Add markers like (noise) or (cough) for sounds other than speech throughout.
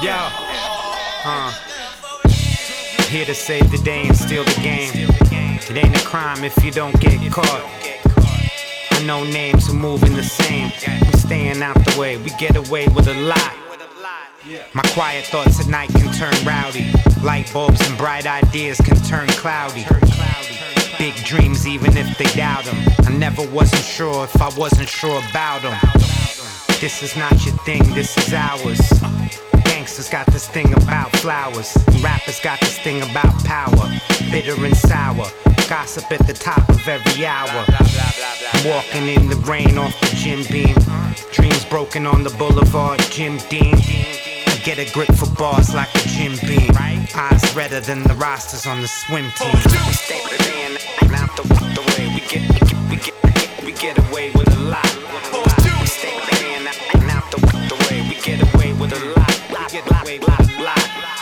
Yo, huh? Here to save the day and steal the game. It ain't a crime if you don't get caught. I know names are moving the same. We staying out the way, we get away with a lot. My quiet thoughts at night can turn rowdy. Light bulbs and bright ideas can turn cloudy. Big dreams, even if they doubt them. I never wasn't sure if I wasn't sure about them. This is not your thing, this is ours. Gangsters got this thing about flowers. Rappers got this thing about power. Bitter and sour. Gossip at the top of every hour. Walking in the rain off the gym beam. Dreams broken on the boulevard, Jim Dean. Get a grip for bars like a Jim Beam. Eyes redder than the rosters on the swim team. Stay the way we get, we get, we get, we get, away with a lot. Stay playing out the, way we get away with a lot. We get away with a lot.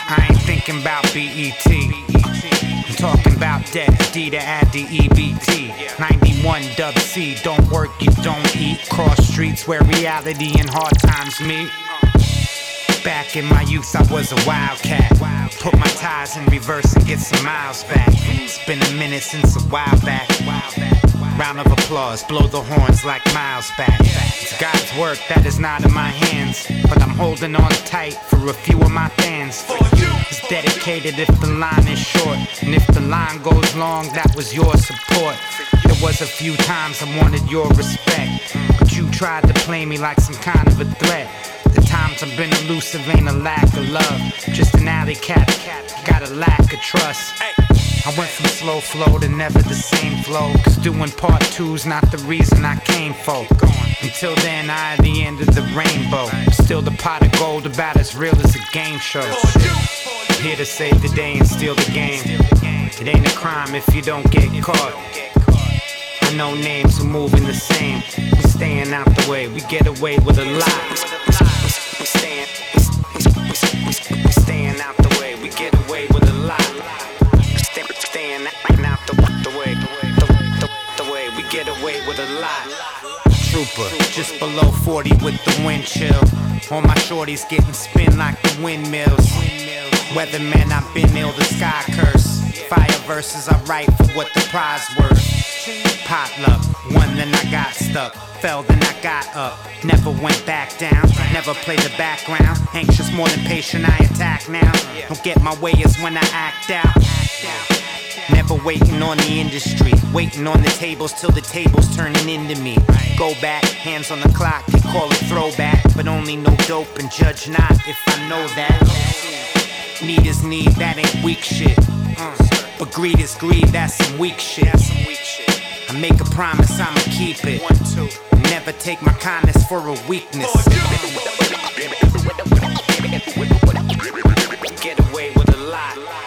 I ain't thinking about BET. I'm talking about debt, D to add the EBT. 91 dub C, don't work, you don't eat. Cross streets where reality and hard times meet. Back in my youth, I was a wildcat. Put my tires in reverse and get some miles back. It's been a minute since a while back. Round of applause, blow the horns like miles back. It's God's work that is not in my hands, but I'm holding on tight for a few of my fans. It's dedicated if the line is short, and if the line goes long, that was your support. There was a few times I wanted your respect, but you tried to play me like some kind of a threat. The times I've been elusive ain't a lack of love, just an alley cat. Got a lack of trust. I went from slow flow to never the same flow. Cause doing part two's not the reason I came for. Until then, I at the end of the rainbow. Still the pot of gold about as real as a game show. Here to save the day and steal the game. It ain't a crime if you don't get caught. I know names who moving the same. We staying out the way, we get away with a lot. Just below 40 with the wind chill. All my shorties getting spin like the windmills. Weatherman, I've been ill, the sky curse. Fire verses, I write for what the prize worth. Potluck, one then I got stuck. Fell then I got up. Never went back down. Never played the background. Anxious more than patient, I attack now. Don't get my way is when I act out. Never waiting on the industry. Waiting on the tables till the tables turning into me. Go back, hands on the clock, they call it throwback. But only no dope and judge not if I know that. Need is need, that ain't weak shit. Uh, but greed is greed, that's some weak shit. I make a promise, I'ma keep it. Never take my kindness for a weakness. Get away with a lot.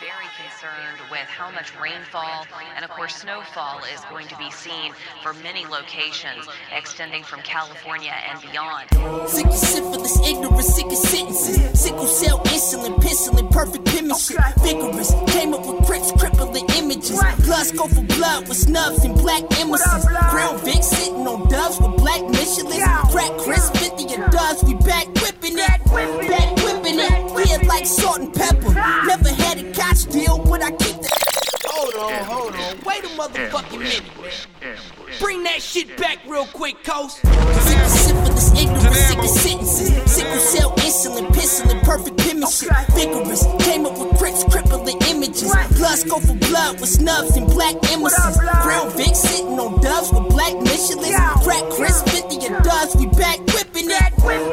Very concerned with how much rainfall and, of course, snowfall is going to be seen for many locations, extending from California and beyond. Sick of sick of sentences. Sickle cell insulin, perfect penmanship. Vigorous, came up with crips, crippling images. Plus go for blood with snubs and black emissaries. Brown Vic sitting on doves with black Michelin. Crack Chris 50 and doves, we back whipping it. Back whipping it. Weird like salt and pepper. Never had a couch deal, but I keep the. Hold on, hold on. Wait a motherfucking minute, man. Bring that shit back real quick, Coast. Sick of syphilis, ignorance, sick of sentences. Sickle cell insulin, penciling, perfect penmanship. Vigorous, came up with crips, crippling images. Plus go for blood with snubs and black emissaries. Brown Vic sitting on doves with black Michelin. Crack Chris 50 and doves, we back whipping it.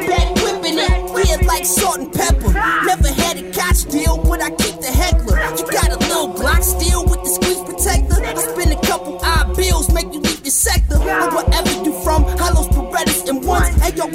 Back whipping it. Weird like salt and pepper. Never had a couch deal, but I keep the heckler. You got a little block steel with the squeeze protector. I spend a couple odd bills, make you leave your sector. Or wherever you from, hollows, Berettas, and ones. Hey, yo,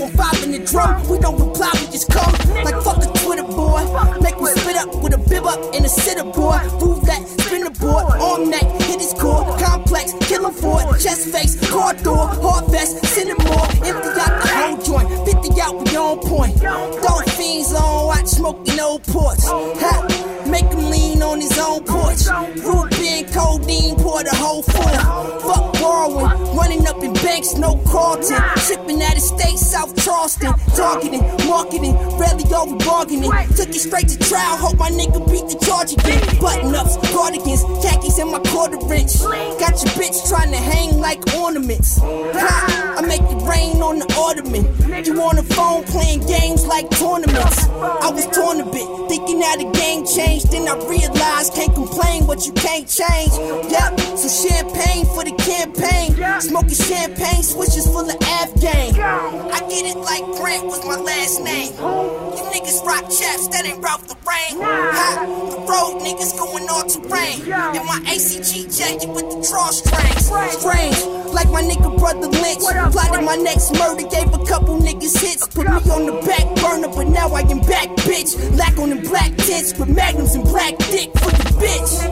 Twitter boy. Make me spit up with a bib up in a sitter boy. Move that, spin the board, all neck, hit his core. Complex, kill him for it. Chest face, car door, hard vest, send him more. Empty out the whole joint, 50 out, your own point. Don't fiends on watch, smoking old ports. Ha, make him lean on his own porch. Rupin, codeine, pour the whole floor. Fuck borrowing, running up in banks, no Carlton. Shipping out of state, South Charleston. Targeting, marketing, rarely over bargaining. Took it straight to trial, hope my nigga beat the charge again. Button ups, cardigans, khakis, and my quarter wrench. Got your bitch trying to hang like ornaments. I make it rain on the ornament. You on the phone playing games like tournaments. I was torn a bit, thinking how the game changed. Then I realized can't complain what you can't change. Yep, so champagne for the campaign. Smoking champagne switches full of Afghan. I get it like Grant was my last name. You niggas rock chaps that ain't Ralph the Rain. The road niggas going all terrain. In my ACG jacket with the drawstrings. Strange, like my nigga Brotha Lynch. Plotted my next murder, gave a couple niggas hits. Put me on the back burner, but now I am back, bitch. Lack on the black tits with magnums and black dick for the bitch.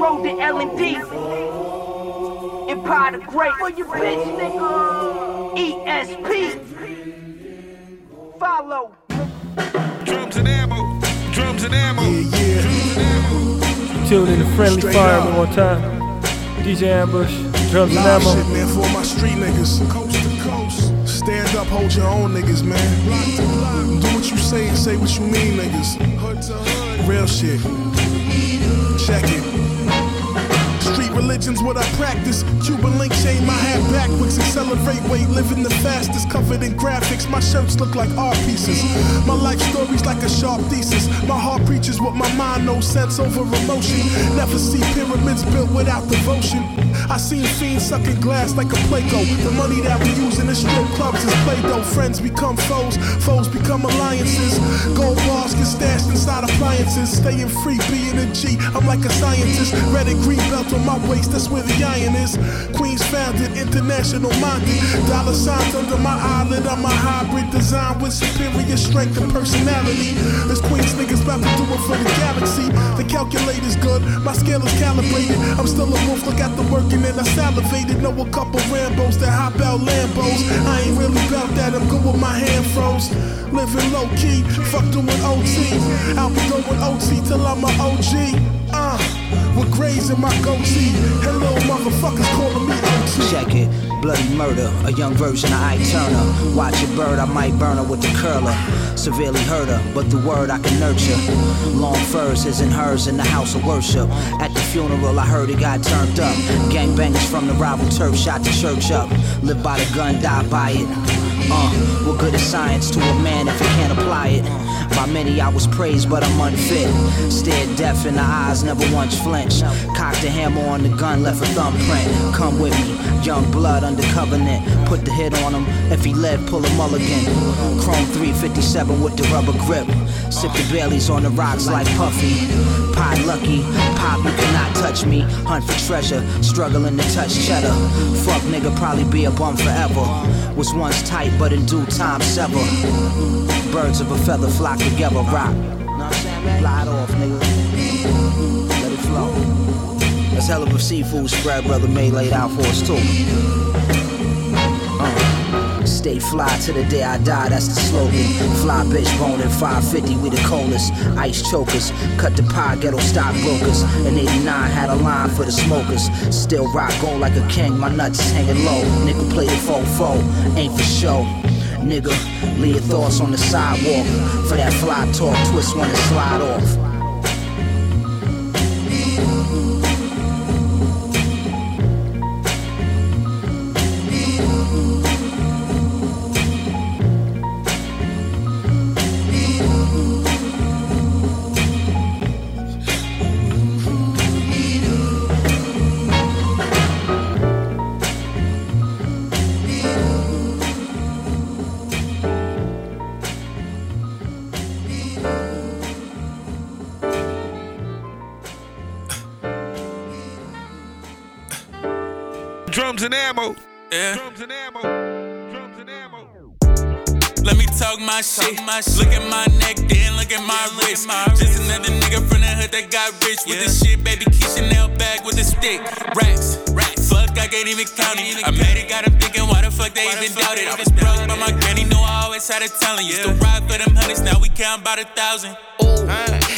Roll the L and D. Empire the Great for your bitch, nigga. ESP. Follow. Drums and ammo. Drums and ammo. Yeah, yeah. Tune in to Friendly Straight Fire up. one more time. DJ Ambush, drums and Live ammo. shit, man, for my street niggas. Coast to coast. Stand up, hold your own niggas, man. Block to block. Do what you say and say what you mean, niggas. Hood to hood. Real shit. Check it. Religion's what I practice. Cuban link chain, my hat backwards. Accelerate weight, living the fastest. Covered in graphics, my shirts look like art pieces. My life story's like a sharp thesis. My heart preaches what my mind knows, sense over emotion. Never see pyramids built without devotion. I seen fiends sucking glass like a Play-Doh. The money that we use in the strip clubs is Play-Doh. Friends become foes, foes become alliances. Gold bars get stashed inside appliances. Staying free, being a G. I'm like a scientist. Red and green belt on my that's where the iron is. Queens founded, international minded. Dollar signs under my eyelid. I'm a hybrid design with superior strength and personality. This Queens niggas about to do it for the galaxy. The calculator's good, my scale is calibrated. I'm still a wolf, look at the working and I salivated. Know a couple Rambos that hop out Lambos. I ain't really about that, I'm good with my hand froze. Living low key, fuck doing OT. I'll be going OT till I'm a OG. Uh, with grays in my goatee. Little motherfuckers calling me OT. Check it, bloody murder, a young version of Ike Turner. Watch a bird, I might burn her with the curler. Severely hurt her, but the word I can nurture. Long furs, his and hers in the house of worship. At the funeral, I heard it got turned up. Gangbangers from the rival turf shot the church up. Live by the gun, die by it. Uh, what good is science to a man if he can't apply it? By many I was praised, but I'm unfit. Stared deaf in the eyes, never once flinched. Cocked a hammer on the gun, left a thumbprint. Come with me, young blood under covenant. Put the hit on him, if he led, pull a mulligan. Chrome 357 with the rubber grip. Sip the Baileys on the rocks like Puffy. Pie lucky, pop, you cannot touch me. Hunt for treasure, struggling to touch cheddar. Fuck nigga, probably be a bum forever. Was once tight, but in due time sever. Birds of a feather flock together, rock. Off, nigga. Let it flow. That's hell of a seafood spread, brother May laid out for us too. Stay fly to the day I die, that's the slogan. Fly bitch boning 550, we the coldest. Ice chokers, cut the pie, ghetto stockbrokers. In 89, had a line for the smokers. Still rock gold like a king, my nuts is hanging low. Nigga play the faux ain't for show. Nigga, leave your thoughts on the sidewalk. For that fly talk, twist one and slide off. And ammo. Yeah. Drums and ammo. Drums and ammo. Let me talk my shit. Look at my neck, then look at my wrist. Just another nigga from the hood that got rich with the shit. Baby Keisha nail bag with a stick. Racks, racks. Fuck I can't even count it. I made it, got them thinking, why the fuck they even doubt it? I was broke, but my granny knew I always had a talent. Used to ride for them hundreds, now we count about a thousand. Ooh,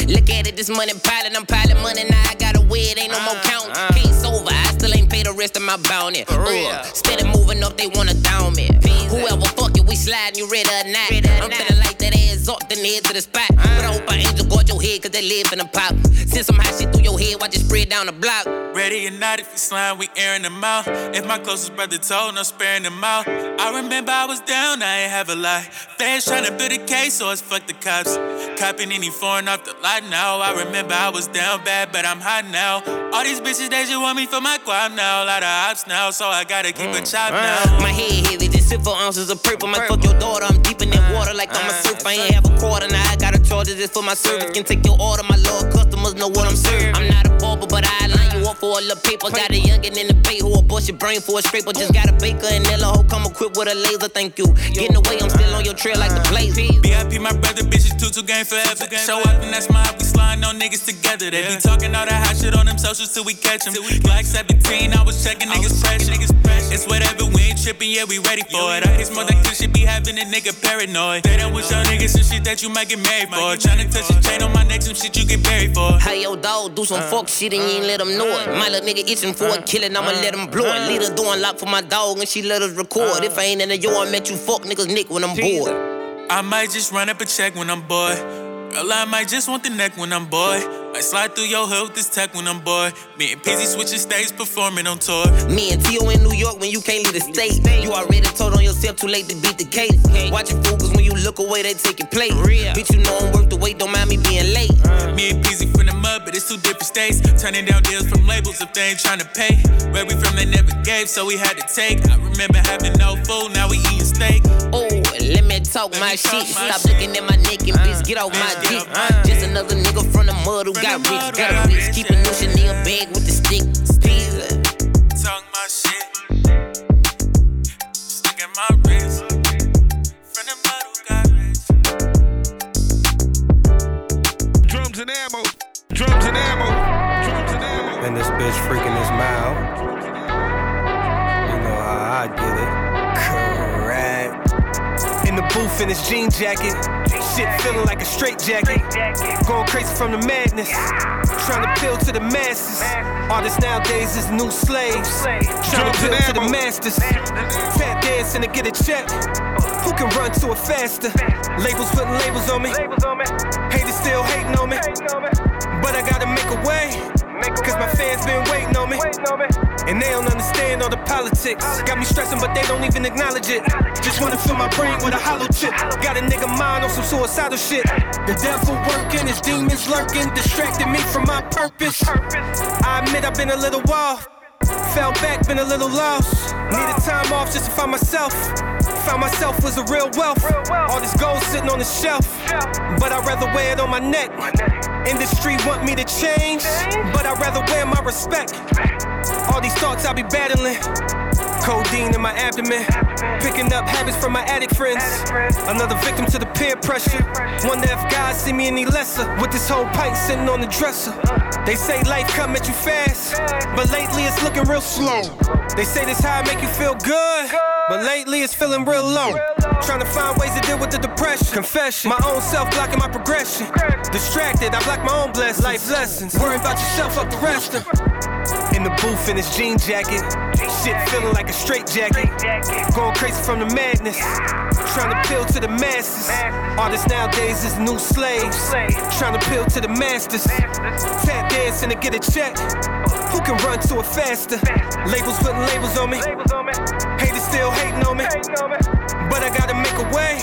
look at it, this money piling, I'm piling money, now I got a weird, ain't no more ah, counting. Ah. Case over, I still ain't paid the rest of my bounty. Ooh, uh, steady moving up, they wanna down me. Whoever fuck it, we sliding, you ready or not? I'm feeling like that ass up, then head to the spot. Ah. But I hope I angel guard your head, cause they live in a pop. Send some hot shit through your head, watch it spread down the block. Ready or not, if you slime, we airing them out. If my closest brother told, no sparing them out. I remember I was down, I ain't have a lie. Fans trying to build a case, so it's fuck the cops. Copping any foreign off the lot now. I remember I was down bad, but I'm hot now. All these bitches, they just want me for my guap now. A lot of ops now, so I gotta keep a chop mm. now. My head heavy, just sit for ounces of purple. Might fuck your daughter, I'm deep in that water like I'm a mm. surf. I ain't have a quarter, now I gotta charge this for my service. Mm. Can take your order, my lord, customers know what I'm serving. I'm not a barber, but I line you up for a little paper. Got a youngin' in the bay who will bust your brain for a scraper. Just got a baker and Nella hoe come equipped with a laser. Thank you. Getting away, I'm still on your trail like the blaze. BIP, my brother, bitches, two two game forever. Show up and that's my we sliding on niggas together. They be talking all that hot shit on them socials till we catch them. Black 17, I was checking niggas pressure. It's whatever, we ain't tripping, yeah, we ready for it. I hit more that good shit be having a nigga paranoid. They don't wish y'all niggas some shit that you might get married for. Tryna touch a chain on my neck, some shit you get buried for. Hey yo, dog, do some fuck shit and you ain't let them know it. My little nigga itching for a mm. killing, I'ma let him blow it. Mm. Leader doing lock for my dog and she let us record. If I ain't in the yard, met you fuck niggas nick when I'm bored. I might just run up a check when I'm bored. Girl, I might just want the neck when I'm bored. I slide through your hood with this tech when I'm bored. Me and Pizzy switching stage, performing on tour. Me and Tio in New York when you can't leave the state. You already told on yourself, too late to beat the case. Watching focus when you look away, they take your place. Bitch, you know I'm worth the wait, don't mind me being late. Uh. Me and Pizzy from the mud, but it's two different states. Turning down deals from labels if they ain't trying to pay. Where we from, they never gave, so we had to take. I remember having no food, now we eating steak. Oh, let me talk my shit. Stop looking at my neck and bitch, get off uh. my dick. Uh. Just another nigga from the mud who got rich. Got a bitch, keep a new Chanel bag with the stick. Talk my shit. Just look at my wrist. From the mud who got rich. Drums and ammo. Drums and ammo. Drums and ammo. And this bitch freaking his mouth. You know how I get In in his jean jacket. Shit feeling like a straight jacket. Going crazy from the madness. Trying to appeal to the masses. Artists nowadays is new slaves. Trying to appeal to the masters. Tap dancing to get a check. Who can run to it faster? Labels putting labels on me. Haters still hating on me. But I gotta make a way. Cause my fans been waiting on me. And they don't understand all the politics. Got me stressing, but they don't even acknowledge it. Just wanna fill my brain with a hollow chip. Got a nigga mind on some suicidal shit. The devil working, his demons lurking, distracting me from my purpose. I admit I've been a little off. Fell back, been a little lost. Needed time off just to find myself. Found myself was a real wealth. All this gold sitting on the shelf. But I'd rather wear it on my neck. Industry want me to change. But I'd rather wear my respect. All these thoughts I be battling. Codeine in my abdomen. Picking up habits from my addict friends. Another victim to the peer pressure. Wonder if God see me any lesser. With this whole pipe sitting on the dresser. They say life come at you fast. But lately it's looking real slow. They say this high make you feel good. But lately it's feeling real low. Trying to find ways to deal with the depression. Confession. My own self blocking my progression. Distracted, I block my own blessings. Life lessons. Worry about yourself, fuck the rest of in the booth in his jean jacket. Shit feeling like a straight jacket. Going crazy from the madness. Trying to appeal to the masses. Artists nowadays is new slaves. Trying to appeal to the masters. Tap dancing to get a check. Who can run to it faster? Labels putting labels on me. Haters still hating on me. But I gotta make a way.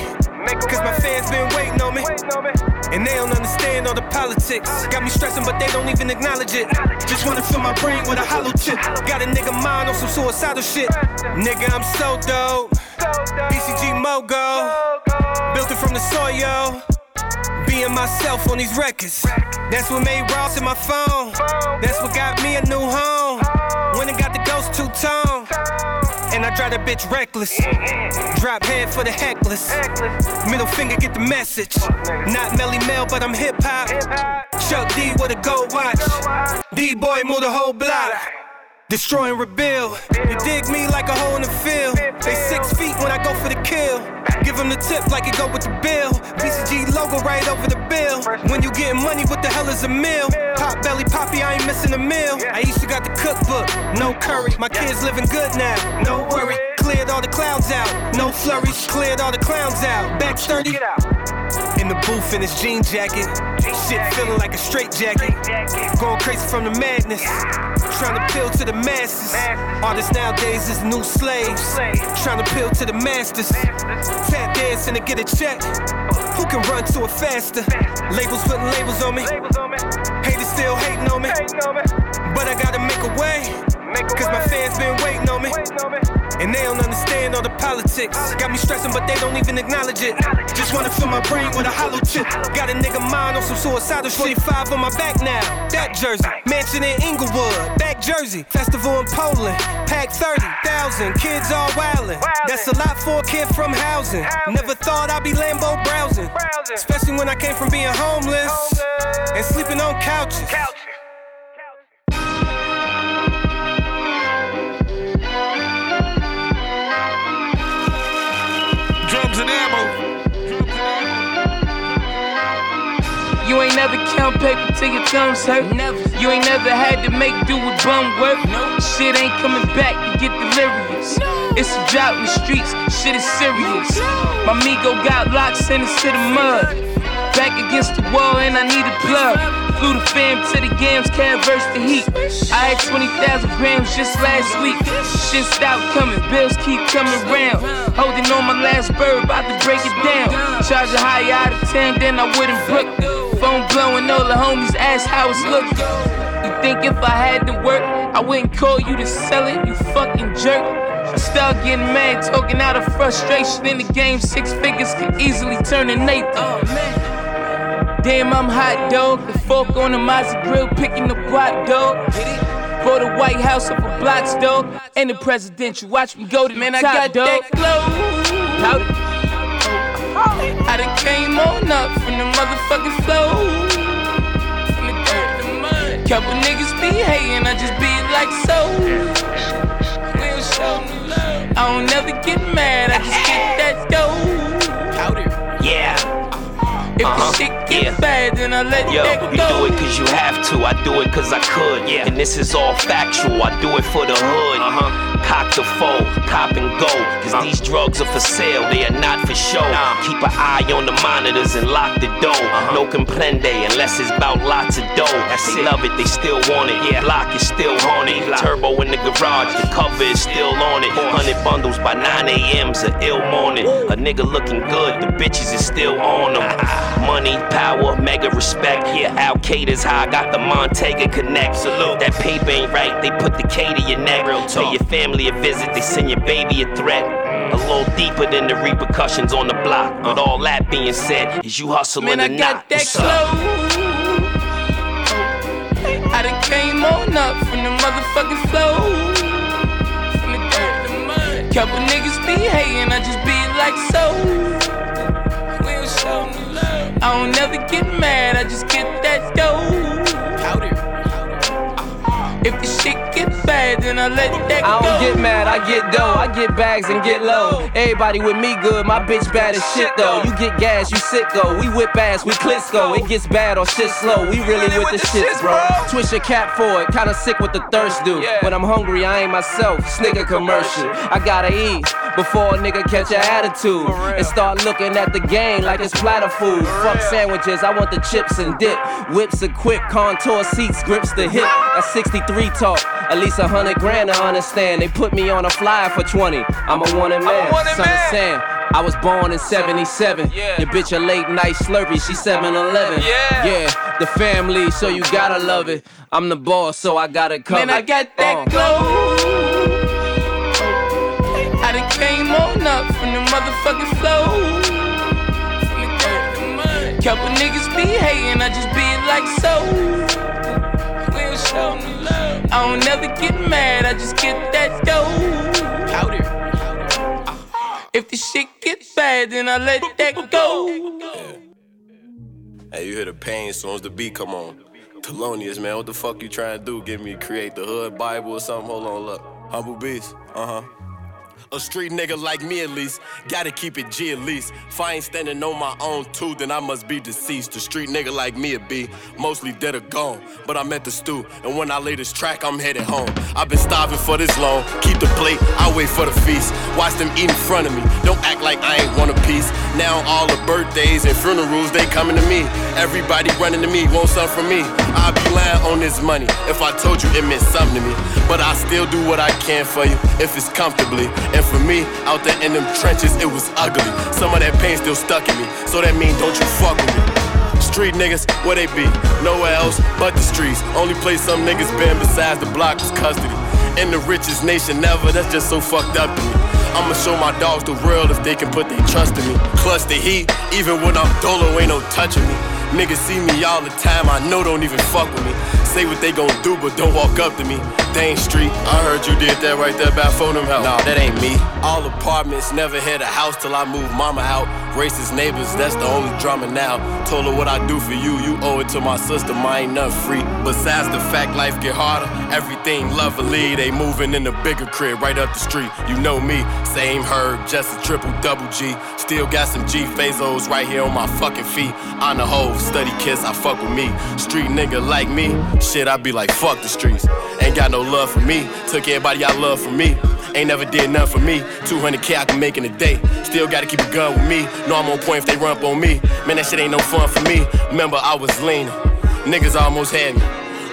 Cause my fans been waiting on me. And they don't understand all the politics. Got me stressing, but they don't even acknowledge it. Just wanna fill my brain with a hollow chip. Got a nigga mind on some suicidal shit. Nigga, I'm so dope. BCG Mogo. Built it from the soil. Being myself on these records. That's what made Ross in my phone. That's what got me a new home. When it got the ghost two tone. I drive that bitch reckless. Drop head for the heckless. Middle finger, get the message. Not Melle Mel, but I'm hip hop. Chuck D with a gold watch. D boy, move the whole block. Destroy and rebuild. You dig me like a hole in the field. They six feet when I go for the kill. Give them the tip like it go with the bill. BCG logo right over the bill. When you getting money, what the hell is a meal? Pop belly poppy, I ain't missing a meal. I used to got the cookbook, no curry. My kids living good now, no worry. Cleared all the clouds out, no flurries. Cleared all the clowns out. Back sturdy. In the booth in his jean jacket. Shit feeling like a straight jacket. Going crazy from the madness. Trying to appeal to the masses. Artists nowadays is new slaves. Trying to appeal to the masters. Tap dancing to get a check. Who can run to it faster? Labels putting labels on me. Haters still hating on me. But I gotta make a way. Cause my fans been waiting on me. And they don't understand all the politics. Got me stressing, but they don't even acknowledge it. Just wanna fill my brain with a hollow chip. Got a nigga mind on some suicidal shit. 45 on my back now. That jersey. Mansion in Inglewood. Back Jersey. Festival in Poland. Pack 30,000. Kids all wildin'. That's a lot for a kid from housing. Never thought I'd be Lambo browsing. Especially when I came from being homeless and sleeping on couches. Drums and ammo. You ain't never count paper till your thumbs hurt. Never. You ain't never had to make do with bum work. No. Shit ain't coming back, you get delirious. No. It's a drought in the streets, shit is serious. No. My Migo got locked, sent it to the mud. Back against the wall, and I need a plug. Flew the fam to the games, can't verse the heat. I had 20,000 grams just last week. Shit stopped coming, bills keep coming round. Holding on my last bird, about to break it down. Charge a high out of 10, then I wouldn't book. Phone blowing, all the homies ask how it's looking. You think if I had to work, I wouldn't call you to sell it, you fucking jerk. Start getting mad, talking out of frustration in the game. Six figures could easily turn to Nathan. Damn, I'm hot dog. The fork on the Mazda grill, picking the guap dog. For the White House up a blocks dog, and the presidential. Watch me go to the Man, I top got dog. that glow. Howdy. I done came on up from the motherfucking flow. From the dirt, the mud. Couple niggas be hating, I just be like so. We don't show no love. I don't never get mad, I just get that dough. Yeah. If Uh-huh. the shit get Yeah. bad, then I let Yo, that you go. do it cause you have to, I do it cause I could. Yeah. And this is all factual, I do it for the hood. Uh-huh. Cock the foe, cop and go. Cause these drugs are for sale, they are not for show. Nah. Keep an eye on the monitors and lock the door. No comprende unless it's about lots of dough. they love it, they still want it. Yeah. Block is still haunted. Turbo in the garage, the cover is still on it. 100 bundles by 9 a.m.'s a ill morning. A nigga looking good, the bitches is still on them. Money, power, mega respect. Yeah, Al Qaeda's how I got the Montega connect. Salute. That paper ain't right, they put the K to your neck. Real Pay your family a visit, they send your baby a threat. A little deeper than the repercussions on the block. With all that being said, is you hustling Man, I or got not? that up? I done came on up from the motherfucking flow. From the dirt, the mud. Couple niggas be hating, I just be like so. I don't never get mad, I just get that dough. If the shit get bad, then I let that I go. don't get mad, I get dough. I get bags and get low. Everybody with me good, my bitch bad as shit though. You get gas, you sick sicko. We whip ass, we Klitschko. It gets bad or shit slow. We really with the shits, bro. Twist your cap for it, kinda sick with the thirst do. When I'm hungry, I ain't myself. Snicker commercial. I gotta eat before a nigga catch an attitude and start looking at the game like it's platter food. Fuck sandwiches, I want the chips and dip. Whips are quick, contour seats, grips the hip. That's 63 talk. At least a hundred grand I understand. They put me on a flyer for 20. I'm a wanted man. Son of Sam. I was born in 77. Yeah. Your bitch a late night slurpee, she 7 Eleven. Yeah. the family, so you gotta love it. I'm the boss, so I gotta cover Man, I got that uh. glow. I done came on up from the motherfucking flow. From the dirt, the mud. Couple niggas be hating, I just be like so. We don't show no love. I don't never get mad, I just get that dough. If the shit get bad, then I let that go. Hey, you hear the pain as soon as the beat come on. Thelonious, man. What the fuck you trying to do? Give me create the hood Bible or something? Hold on, look. Humble beast. Uh huh. A street nigga like me at least, gotta keep it G at least. If I ain't standing on my own too, then I must be deceased. A street nigga like me would be mostly dead or gone. But I'm at the stew, and when I lay this track, I'm headed home. I've been starving for this long, keep the plate, I wait for the feast. Watch them eat in front of me, don't act like I ain't want a piece. Now all the birthdays and funerals, they coming to me. Everybody running to me, want something from me. I'll be lying on this money if I told you it meant something to me. But I still do what I can for you if it's comfortably. And for me, out there in them trenches, it was ugly. Some of that pain still stuck in me, so that mean don't you fuck with me. Street niggas, where they be? Nowhere else but the streets. Only place some niggas been besides the block is custody. In the richest nation ever, that's just so fucked up to me. I'ma show my dogs the world if they can put their trust in me. Clutch the heat, even when I'm dolo, ain't no touching me. Niggas see me all the time, I know don't even fuck with me. Say what they gon' do, but don't walk up to me. Dane Street, I heard you did that right there by phone them help. Nah, that ain't me. All apartments, never had a house till I moved mama out. Racist neighbors, that's the only drama now. Told her what I do for you, you owe it to my sister, mine nothing free. Besides the fact life get harder, everything lovely. They moving in the bigger crib right up the street. You know me, same herb, just a triple double G. Still got some G Fazos right here on my fucking feet. On the whole, study kiss, I fuck with me. Street nigga like me, shit, I be like, fuck the streets. Ain't got no love for me, took everybody I love for me. Ain't never did nothing for me. 200k I can make in a day. Still gotta keep a gun with me. Know I'm on point if they run up on me. Man, that shit ain't no fun for me. Remember, I was leaning. Niggas almost had me.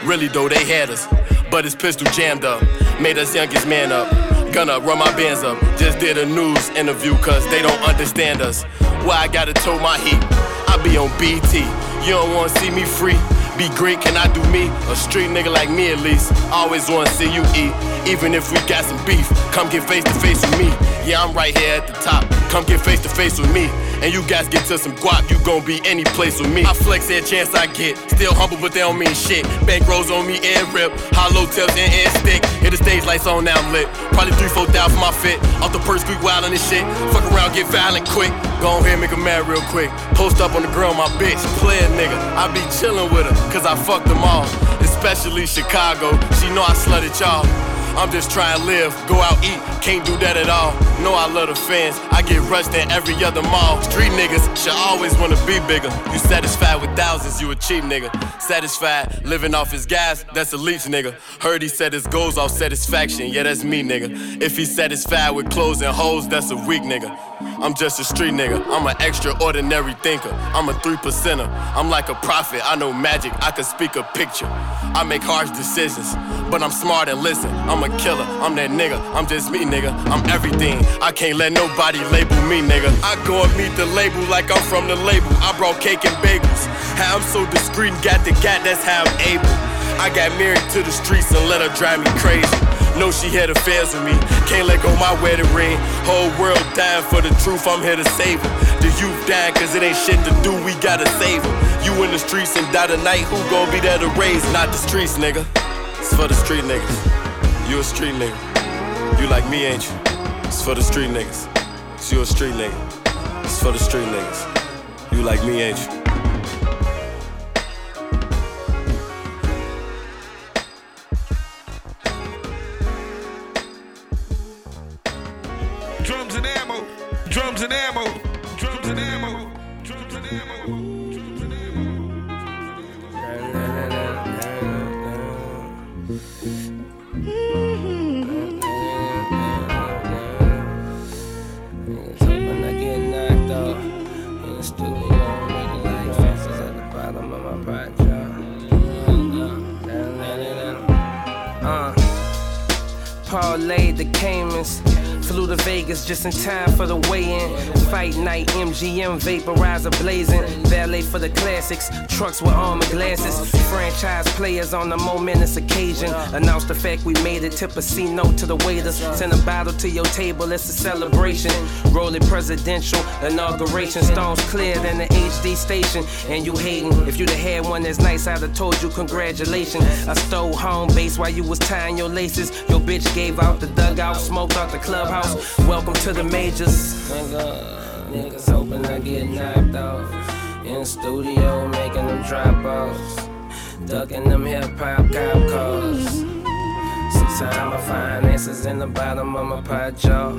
Really though, they had us. But his pistol jammed up. Made us youngest man up. Gonna run my bands up. Just did a news interview cause they don't understand us. Why I gotta toe my heat? I be on BT. You don't wanna see me free. Be great, can I do me? A street nigga like me at least. Always wanna see you eat. Even if we got some beef, come get face to face with me. Yeah, I'm right here at the top. Come get face to face with me. And you guys get to some guap, you gon' be any place with me. I flex every chance I get. Still humble, but they don't mean shit. Bank rolls on me and rip. Hollow tips and air stick. Hit the stage lights on, now I'm lit. Probably three, four thousand for my fit. Off the purse, squeak wild on this shit. Fuck around, get violent quick. Go on here, make a mad real quick. Post up on the grill, my bitch. Play a nigga. I be chillin' with her, cause I fucked them all. Especially Chicago. She know I slutted y'all. I'm just trying to live, go out eat, can't do that at all. Know I love the fans, I get rushed in every other mall. Street niggas should always wanna be bigger. You satisfied with thousands, you a cheap nigga. Satisfied living off his gas, that's a leech nigga. Heard he set his goals off satisfaction, yeah, that's me nigga. If he's satisfied with clothes and hoes, that's a weak nigga. I'm just a street nigga, I'm an extraordinary thinker. I'm a three percenter, I'm like a prophet, I know magic, I can speak a picture. I make harsh decisions, but I'm smart and listen. I'm a killer, I'm that nigga, I'm just me nigga, I'm everything. I can't let nobody label me nigga. I go and meet the label like I'm from the label. I brought cake and bagels. How I'm so discreet and got the gat, that's how I'm able. I got married to the streets and let her drive me crazy. Know she had affairs with me. Can't let go my wedding ring. Whole world dying for the truth, I'm here to save her. The youth dying cause it ain't shit to do, we gotta save her. You in the streets and die tonight, who gon' be there to raise? Not the streets, nigga. It's for the street niggas. You a street nigga. You like me, ain't you? It's for the street niggas. It's you a street nigga. It's for the street niggas. You like me, ain't you? Drums and ammo. Parlay the Caymans. Flew to Vegas just in time for the weigh-in. Fight night, MGM vaporizer blazing. Valet for the classics, trucks with armor glasses. Franchise players on the momentous occasion. Announce the fact we made it. Tip a C note to the waiters. Send a bottle to your table. It's a celebration. Rolling presidential inauguration. Stones clear than the HD station. And you hating. If you'd have had one that's nice, I'd have told you congratulations. I stole home base while you was tying your laces. Your bitch gave out the dugout, smoked out the clubhouse. Welcome to the majors. Nigga, niggas hoping I get knocked off. In studio making them drop offs. Ducking them hip hop cop cars. Sometimes my finances in the bottom of my pot jar.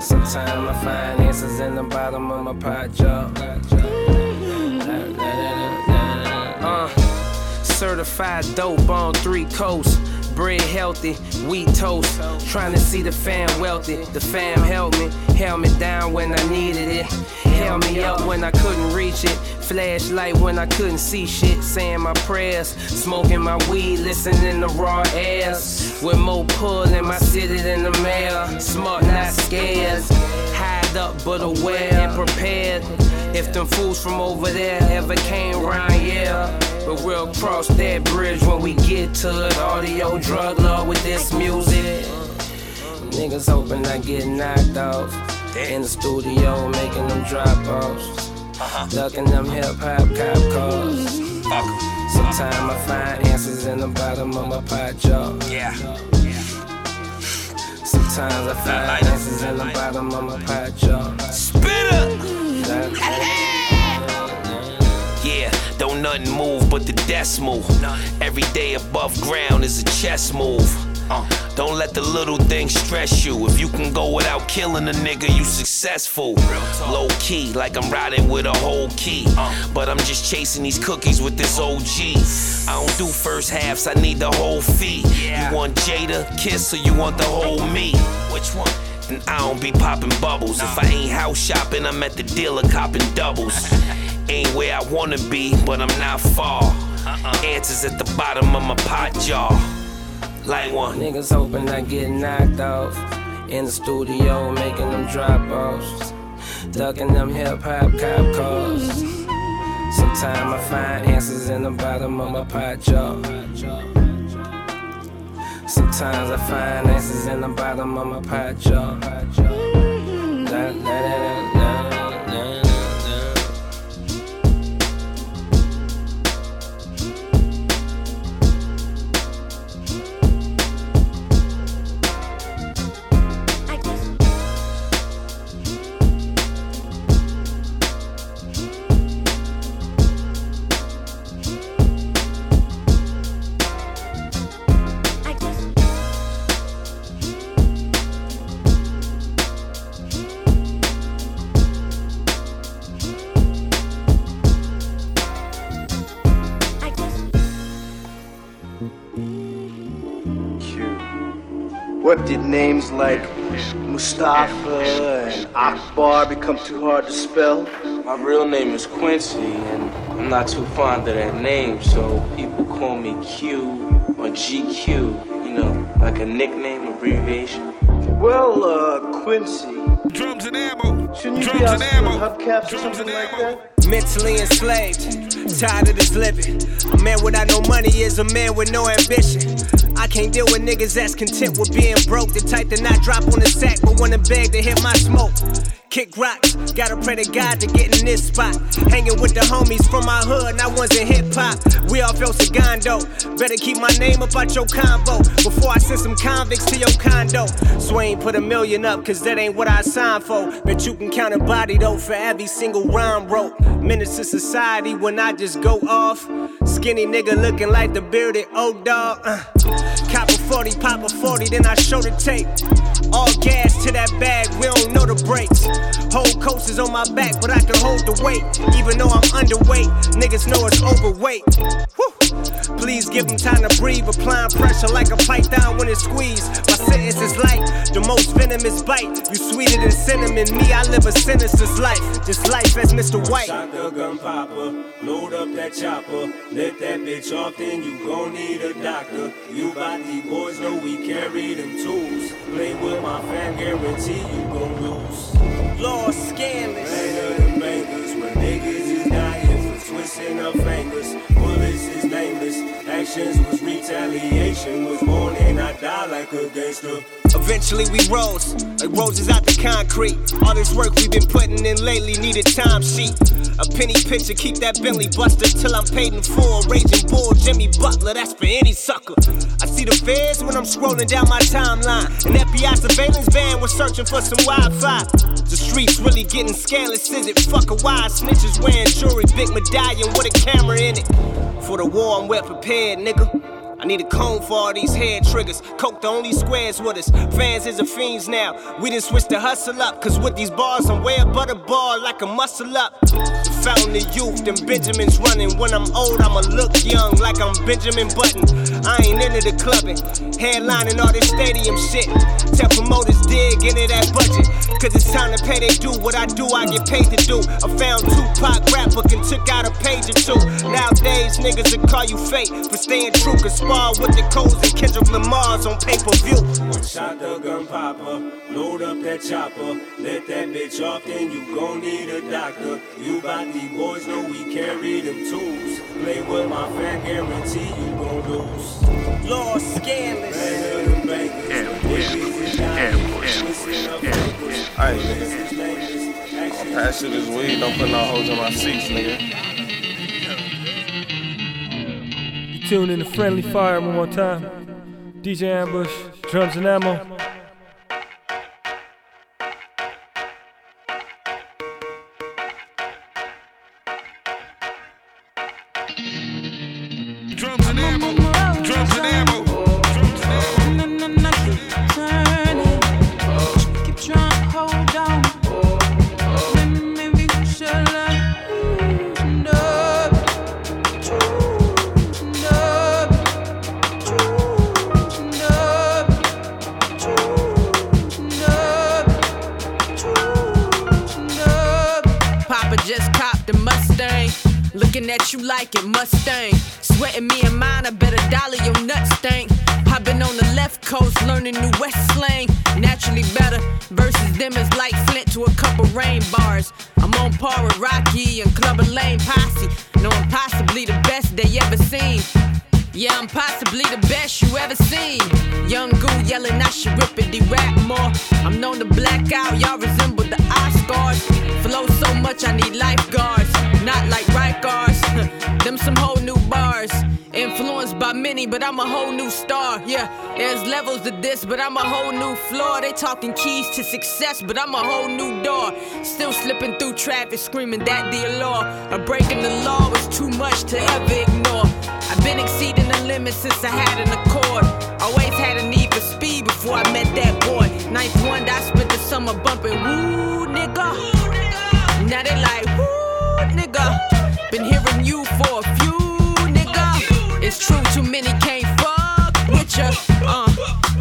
Sometimes my finances in the bottom of my pot jar. Uh, certified dope on three coasts. Bread healthy, wheat toast. Trying to see the fam wealthy. The fam helped me, held me down when I needed it. Held me up when I couldn't reach it. Flashlight when I couldn't see shit. Saying my prayers, smoking my weed, listening to Roy Ayers. With more pull in my city than the mayor. Smart, not scared. Hide up but aware and prepared. If them fools from over there ever came round, yeah. But we'll cross that bridge when we get to it. Audio drug law with this music. Niggas hoping I get knocked off. In the studio making them drop offs. Uh-huh. Ducking them hip hop cop cars. Sometimes I find answers in the bottom of my pot jar. Yeah. Sometimes I find answers in the bottom of my pot jar. Spit up! Mm-hmm. Yeah, don't nothing move but the desk move. Every day above ground is a chess move. Uh, don't let the little things stress you. If you can go without killing a nigga, you successful. Low key, like I'm riding with a whole key. But I'm just chasing these cookies with this OG. I don't do first halves, I need the whole fee. You want Jada, Kiss, or you want the whole me? Which one? And I don't be popping bubbles. If I ain't house shopping, I'm at the dealer copping doubles. (laughs) ain't where I wanna be, but I'm not far. Answers at the bottom of my pot jar. Like one. Niggas hoping I get knocked off. In the studio making them drop offs. Ducking them hip hop cop cars. Sometimes I find answers in the bottom of my pot jar. Sometimes I find answers in the bottom of my pot jar. Da, da, da, What did names like Mustafa and Akbar become too hard to spell? My real name is Quincy, and I'm not too fond of that name, so people call me Q or GQ, you know, like a nickname abbreviation. Well, uh, Quincy. Drums and ammo. Shouldn't you Drums be out and ammo. hubcaps or something like that? Mentally enslaved, tired of this living. A man without no money is a man with no ambition. I can't deal with niggas that's content with being broke. The type to not drop on the sack, but wanna beg to hit my smoke. Kick rocks, gotta pray to God to get in this spot. Hanging with the homies from my hood, not ones in hip hop. We all felt Segundo. Better keep my name up out your convo before I send some convicts to your condo. Ain't put a million up, cause that ain't what I signed for. Bet you can count a body though for every single rhyme wrote. Minutes to society when I just go off. Skinny nigga looking like the bearded old dog. Uh. Cop a 40, pop a 40, then I show the tape. All gas to that bag, we don't know the brakes. Whole coast is on my back, but I can hold the weight. Even though I'm underweight, niggas know it's overweight. Whew. Please give them time to breathe, applying pressure like a python when it's squeezed. My sentence is light, the most venomous bite. You sweeter than cinnamon, me, I live a sinister's life. Just life as Mr. White. Shot the gun popper, load up that chopper, let that bitch off, then you gon' need a doctor. You body boys know we carry them tools. Play with my fam, guarantee you gon' lose. Law scandalous. Later bankers, where niggas is dying for twisting up fingers. Bullets is nameless, actions was retaliation. Was born and I die like a gangster. Eventually we rose, like roses out the concrete. All this work we've been putting in lately needed time sheet. A penny picture, keep that Bentley buster till I'm paid in full. Raging bull, Jimmy Butler, that's for any sucker. I see the feds when I'm scrolling down my timeline. An FBI surveillance van was searching for some Wi Fi. The streets really getting scandalous, is it? Fuck a wide snitches wearing jewelry, big medallion with a camera in it. For the war, I'm well prepared, nigga. I need a comb for all these head triggers. Coke the only squares with us. Fans is a fiends now. We done switch the hustle up. Cause with these bars, I'm way above the bar like a muscle up. Found the fountain of youth, them Benjamins running. When I'm old, I'ma look young like I'm Benjamin Button. I ain't into the clubbing. Headlining all this stadium shit. Tell promoters dig into that budget. Cause it's time to pay they do what I do, I get paid to do. I found Tupac rap book and took out a page or two. Nowadays, niggas will call you fake for staying true. Cause spar with the codes and Kendrick Lamar's on pay per view. One shot the gun popper, load up that chopper, let that bitch off, then you gon' need a doctor. You bout these boys know we carry them tools. Play with my fan, guarantee you gon' lose. Lord scandalous. Alright, nigga. I'm pass you this weed, don't put no holes in my seats, nigga. Tune in to Friendly Fire one more time. DJ Ambush, drums and ammo. Sweating me and mine, I better dollar your nuts stank. I've been on the left coast learning new West slang. Naturally better. Versus them is like Flint to a couple rain bars. I'm on par with Rocky and Clubber Lang Posse. No, I'm possibly the best they ever seen. Yeah, I'm possibly the best you ever seen. Young goo yelling, I should rippity rap more. I'm known to black out, y'all resemble the Oscars. Flow so much, I need lifeguards. Not like Rikers, by many, but I'm a whole new star. Yeah, there's levels to this, but I'm a whole new floor. They talking keys to success, but I'm a whole new door. Still slipping through traffic, screaming that the law. Or breaking the law was too much to ever ignore. I've been exceeding the limits since I had an accord. Always had a need for speed before I met that boy. Ninth one, I spent the summer bumping woo nigga. Now they like woo nigga. Been hearing you for a few ya. Uh,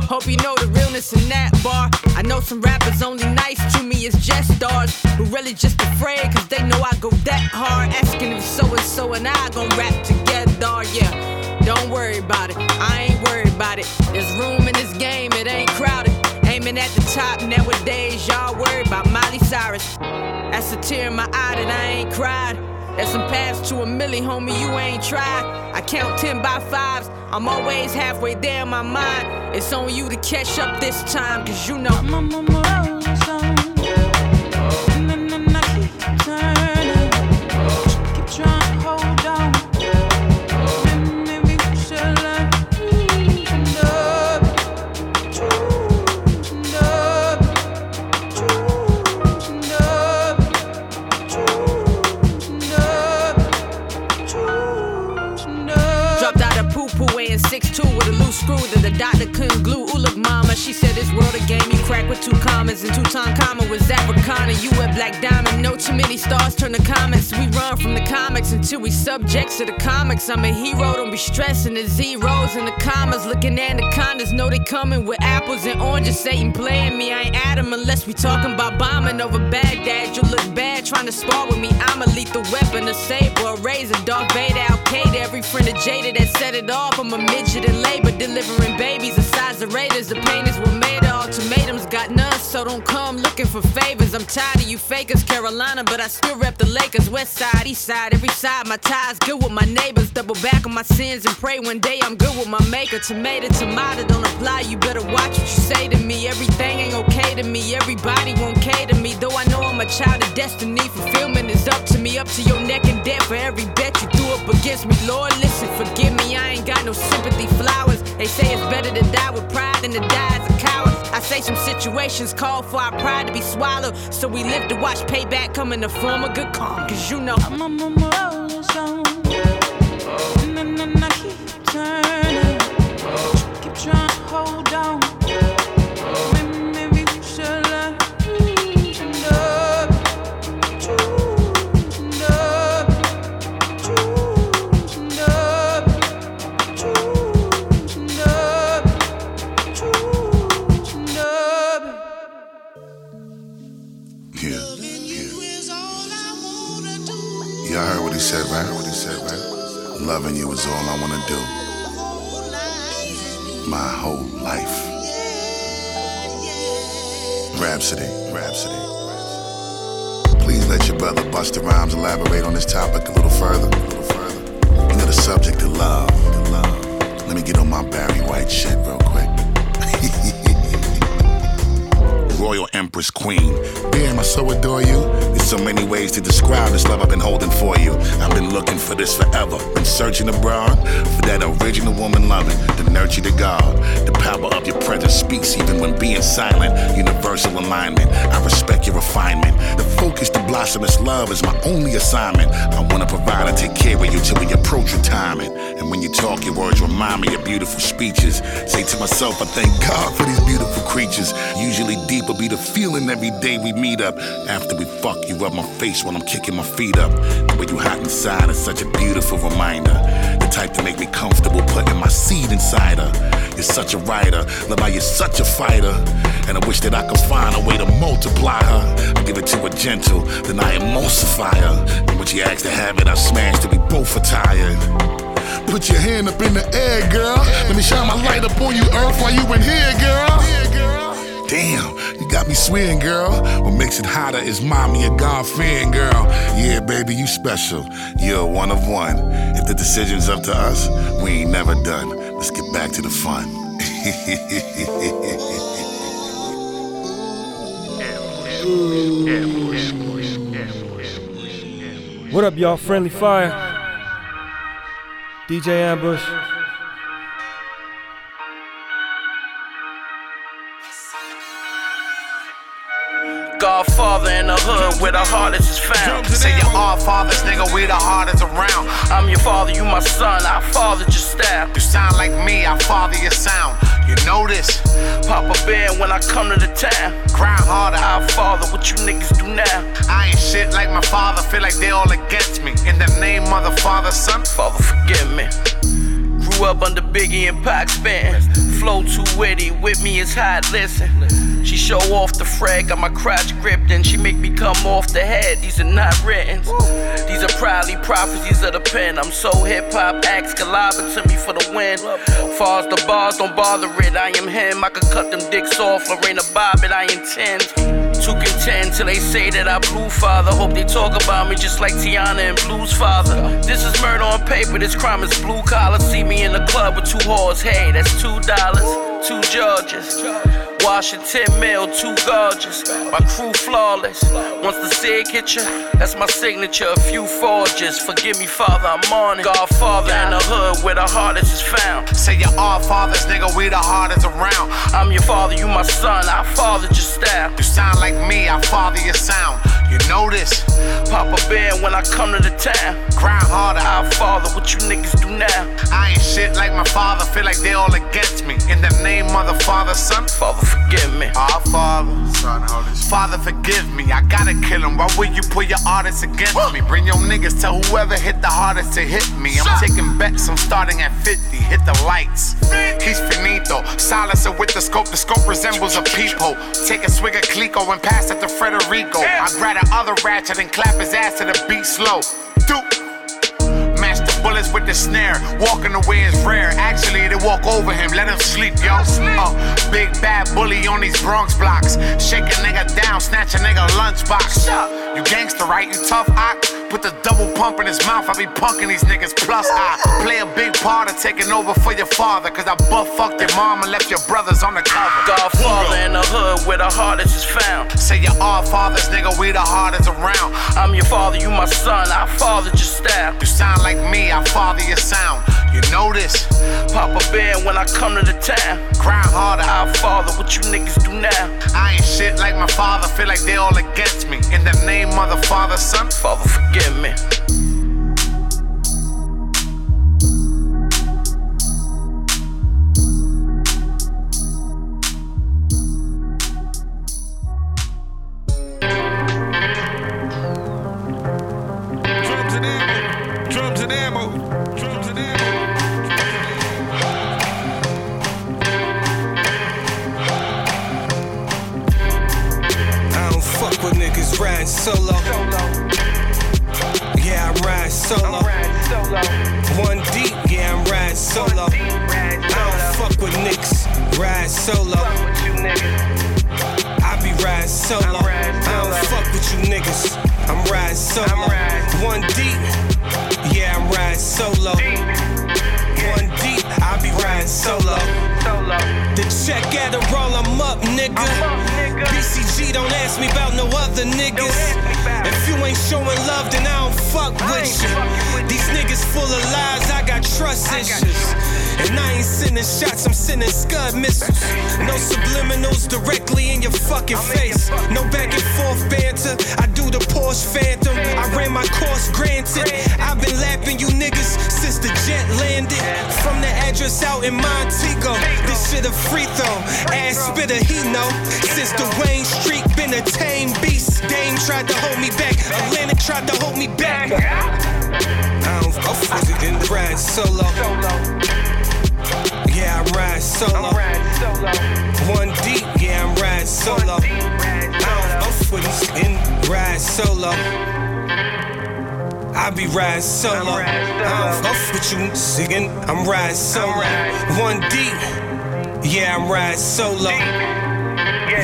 hope you know the realness in that bar. I know some rappers only nice to me as just stars who really just afraid cause they know I go that hard. Asking if so and so and I gon' rap together, yeah. Don't worry about it, I ain't worried about it. There's room in this game, it ain't crowded. Aiming at the top nowadays, y'all worried about Miley Cyrus. That's a tear in my eye that I ain't cried. There's some paths to a milli, homie, you ain't tried. I count 10 by fives, I'm always halfway there in my mind. It's on you to catch up this time, cause you know. Screw that the doctor couldn't glue. Ooh, look, she said this world a game you crack with two commas. And two comma was Africana. You a black diamond. No too many stars turn to comments. We run from the comics until we subjects to the comics. I'm a hero, don't be stressing the zeros and the commas. Looking anacondas, know they coming with apples and oranges. Satan playing me, I ain't Adam unless we talking about bombing over Baghdad. You look bad trying to spar with me. I'm a lethal weapon, a saber, a razor, Darth Vader, Al Qaeda. Every friend of Jada that set it off. I'm a midget in labor, delivering babies the size of Raiders. The paintings were made of. Ultimatums, got none, so don't come looking for favors. I'm tired of you fakers, Carolina, but I still rep the Lakers. West side, east side, every side. My ties good with my neighbors. Double back on my sins and pray one day I'm good with my maker. Tomato, tomato, don't apply. You better watch what you say to me. Everything ain't okay to me. Everybody won't cater me, though I know I'm a child of destiny. Fulfillment is up to me, up to your neck and dead for every bet you threw up against me. Lord, listen, forgive me, I ain't got no sympathy flowers. They say it's better to die with pride than to die as a coward. I say some situations call for our pride to be swallowed. So we live to watch payback come in the form of good karma. Cause you know I'm on my stone. And then I keep turning. Keep trying to hold Loving you is all I wanna do. My whole life. Rhapsody, Rhapsody. Please let your brother Busta Rhymes elaborate on this topic a little further. A little further. You know the subject of love. Let me get on my Barry White shit real quick. Royal Empress Queen. Damn, I so adore you. There's so many ways to describe this love I've been holding for you. I've been looking for this forever. Been searching abroad for that original woman loving, the nurture to God. The power of your presence speaks even when being silent. Universal alignment. I respect your refinement. The focus to blossom this love is my only assignment. I wanna provide and take care of you till we approach retirement. And when you talk, your words remind me of beautiful speeches. Say to myself, I thank God for these beautiful creatures. Usually deep be the feeling every day we meet up. After we fuck, you rub my face while I'm kicking my feet up. The way you hot inside is such a beautiful reminder. The type to make me comfortable putting my seed inside her. You're such a writer, love how you're such a fighter. And I wish that I could find a way to multiply her. I give it to her gentle, then I emulsify her. And when she asks to have it, I smash till we both are tired. Put your hand up in the air, girl. Let me shine my light up on you, Earth, while you in here, girl. Damn, got me swaying, girl. What makes it hotter is mommy, a God fearing girl. Yeah, baby, you special. You're one of one. If the decision's up to us, we ain't never done. Let's get back to the fun. What up, y'all? Friendly Fire. DJ Ambush. Godfather in the hood where the hardest is found. Say you're all fathers, nigga, we the hardest around. I'm your father, you my son, I father your style. You sound like me, I father your sound. You know this? Papa Bear when I come to the town. Grind harder, I father what you niggas do now. I ain't shit like my father, feel like they all against me. In the name of the father, son, father, forgive me. Grew up under Biggie and Pac span. Flow too witty, with me is hot, listen. She show off the frag, got my crotch gripped, and she make me come off the head. These are not written. These are probably prophecies of the pen. I'm so hip hop, axe collabing to me for the win. Far as the bars, don't bother it. I am him, I could cut them dicks off. Lorena Bobbitt, I intend to contend till they say that I blue father. Hope they talk about me just like Tiana and Blue's father. This is murder on paper, this crime is blue collar. See me in the club with two whores, hey, that's two dollars, two Georges. Washington Mill, too gorgeous. My crew flawless. Once the sig hit ya, that's my signature. A few forges. Forgive me, Father, I'm on it. Godfather in the hood where the hardest is found. Say you're all fathers, nigga, we the hardest around. I'm your father, you my son. I father your style. You sound like me, I father your sound. You know this? Papa Bear when I come to the town. Grind harder, I father what you niggas do now. I ain't shit like my father, feel like they all against me. In the name of the Father, Son, Father, forgive me. Our Father, Son, Holy Father, forgive me. I gotta kill him. Why would you put your artists against me? Bring your niggas, tell whoever hit the hardest to hit me. I'm taking bets, I'm starting at 50. Hit the lights. He's finito. Silencer with the scope, the scope resembles a peephole. Take a swig of Clicquot and pass it to Federico. I grab the other ratchet and clap his ass to the beat slow. Doop. Bullets with the snare. Walking away is rare. Actually, they walk over him, let him sleep, yo. Uh, big bad bully on these Bronx blocks. Shake a nigga down, snatch a nigga lunchbox. You gangster, right? You tough, ock? Put the double pump in his mouth. I be punking these niggas. Plus, I play a big part of taking over for your father. Cause I butt fucked your mom and left your brothers on the cover. Godfather in the hood where the hardest is found. Say you're all fathers, nigga, nigga, we the hardest around. I'm your father, you my son, I father your style. You sound like me, I father your sound. You know this? Papa Bear when I come to the town. Grind harder, I father what you niggas do now. I ain't shit like my father, feel like they all against me. In the name of the father, son, father, forgive me. Sending shots, I'm sending scud missiles. No subliminals directly in your fucking face. No back and forth banter. I do the Porsche Phantom. I ran my course, granted. I've been lapping you niggas since the jet landed. From the address out in Montego. This shit a free throw. Ass spitter, he know. Since the Wayne Street been a tame beast. Dame tried to hold me back. Atlanta tried to hold me back. I don't fuck with it in ride solo. Ride solo. One deep, yeah, I'm ride solo. I don't fuck with it in ride solo. I be riding solo. I don't fuck with you singing. I'm riding solo. One deep, yeah, I'm riding solo.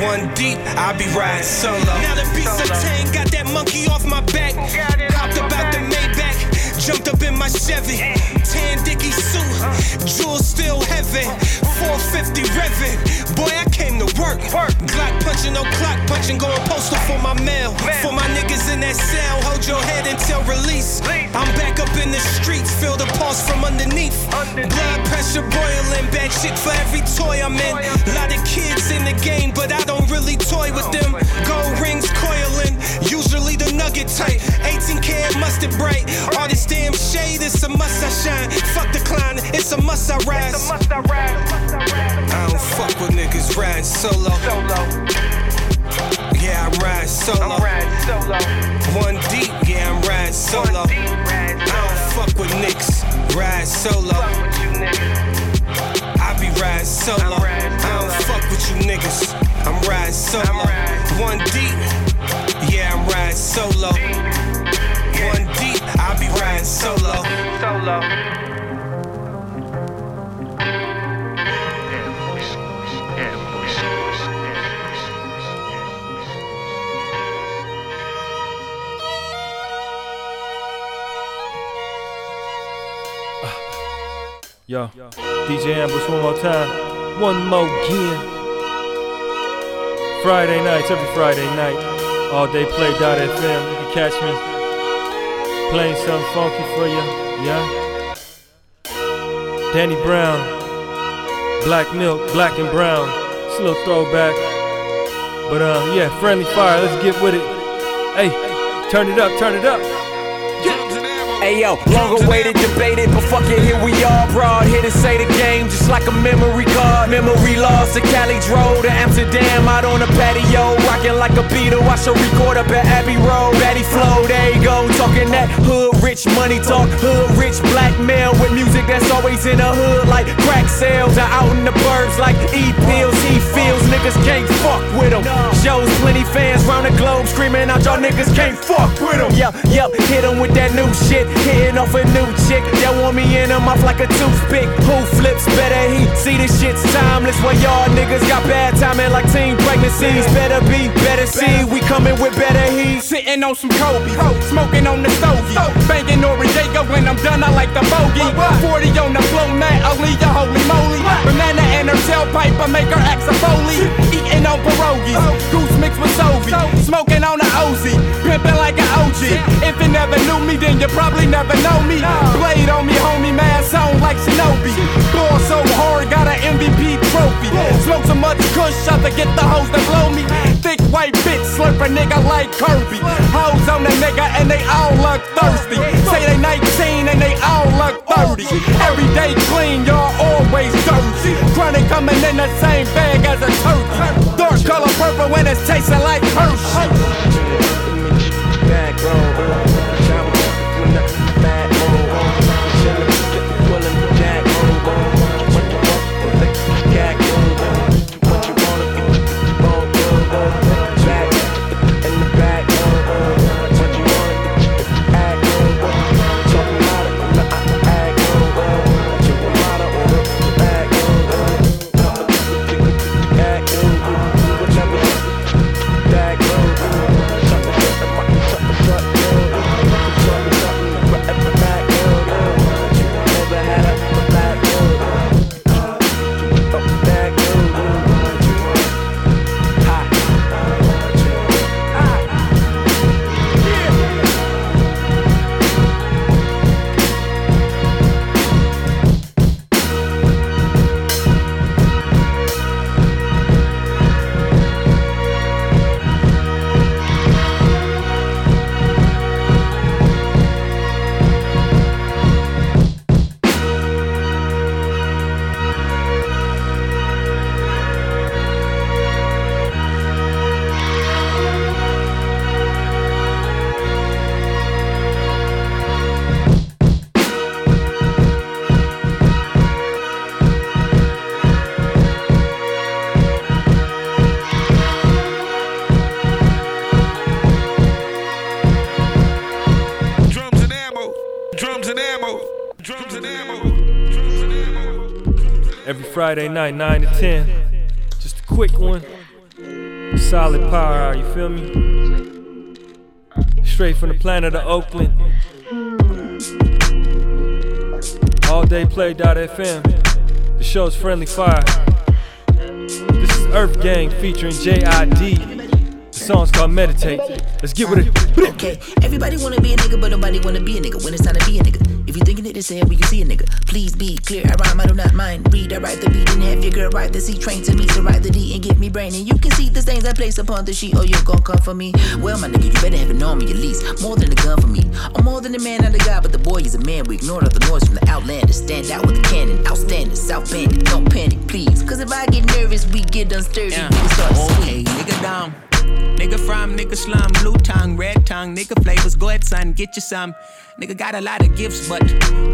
One deep, I be riding solo. Now the beats of ten got that monkey off my back. Hopped about the Maybach, jumped up in my Chevy. Tan Dicky suit, jewels still heavy. 450 revving. Boy, I came to work. Glock punching, no clock punching, going postal for my mail. For my niggas in that cell, hold your head until release. I'm back up in the streets, feel the pulse from underneath. Blood pressure boiling, bad shit for every toy I'm in. Lot of kids in the game, but I don't really toy with them. Gold rings coiling, usually the nugget tight. 18 karat mustard bright. All this damn shade, it's a must I shine. Fuck the climb, it's a must I rise. I don't fuck with niggas riding solo. Yeah, I ride solo. I'm riding solo. One deep, yeah, I'm riding solo. I don't fuck with niggas ride solo. I be riding solo. I don't fuck with you niggas. I'm riding solo. One deep, yeah, I'm riding solo. Deep, I be riding solo. Solo. Yo, DJ Ambush one more time. One more again. Friday nights, every Friday night. All day play.fm. You can catch me playing something funky for you. Yeah. Danny Brown. Black milk, black and brown. It's a little throwback. But uh, yeah, friendly fire. Let's get with it. Hey, turn it up, turn it up. Hey yo, long awaited, debated, but fuck it, here we are. Broad here to say the game, just like a memory card. Memory lost to Cali drove to Amsterdam, out on a patio, rocking like a Beatle. I should record up at Abbey Road. Batty flow, there you go, talking that hood rich money talk, hood rich blackmail with music that's always in the hood, like crack sales. Or out in the burbs, like E pills, he feels niggas can't fuck with him. Shows plenty fans round the globe screaming out, y'all niggas can't fuck with him. Yep, yep, hit him with that new shit. Hitting off a new chick, that want me in her mouth like a toothpick. Who flips better? He see this shit's timeless. When y'all niggas got bad timing like teen pregnancies. Better be, better see. We coming with better heat. Sitting on some Kobe, smoking on the stogie, banging Noriega when I'm done. I like the bogey. 40 on the flow, now I'll leave ya holy moly. Banana and her tailpipe, I make her act a foley. Eating on pierogies, goose mixed with Soviet. Smoking on the OZ, pimping like an OG. If you never knew me, then you probably never know me. Blade on me, homie, mask on like Shinobi. Ball so hard, got an MVP trophy. Smoke so much kush, I get the hoes that blow me. Thick white bitch, slurp a nigga like Kirby. Hoes on that nigga and they all look thirsty. Say they 19 and they all look 30. Every day clean, y'all always dirty. Chronic coming in the same bag as a turkey. Dark color purple when it's tasting like Hershey. Friday night, 9 to 10. Just a quick one. Solid power hour, you feel me? Straight from the planet of Oakland. All day play.fm. The show's Friendly Fire. This is Earth Gang featuring JID. The song's called Meditate. Let's get with it. Okay, everybody wanna be a nigga, but nobody wanna be a nigga. When it's time to be a nigga, if you thinking it is here, we can see a nigga. Please be clear, I rhyme, I do not mind. Read, I write the beat and have your girl write the C. Train to me to write the D and give me brain. And you can see the stains I place upon the sheet. Oh, you gon' come for me? Well, my nigga, you better have an army at least. More than a gun for me. I'm more than a man, not a guy, but the boy is a man. We ignored all the noise from the outlander. Stand out with a cannon, outstanding, South Bandit. Don't panic, please. Cause if I get nervous, we get unsturdy. We can start Okay, nigga down. Nigga from, nigga slum, blue tongue, red tongue, nigga flavors. Go ahead, son, get you some. Nigga got a lot of gifts, but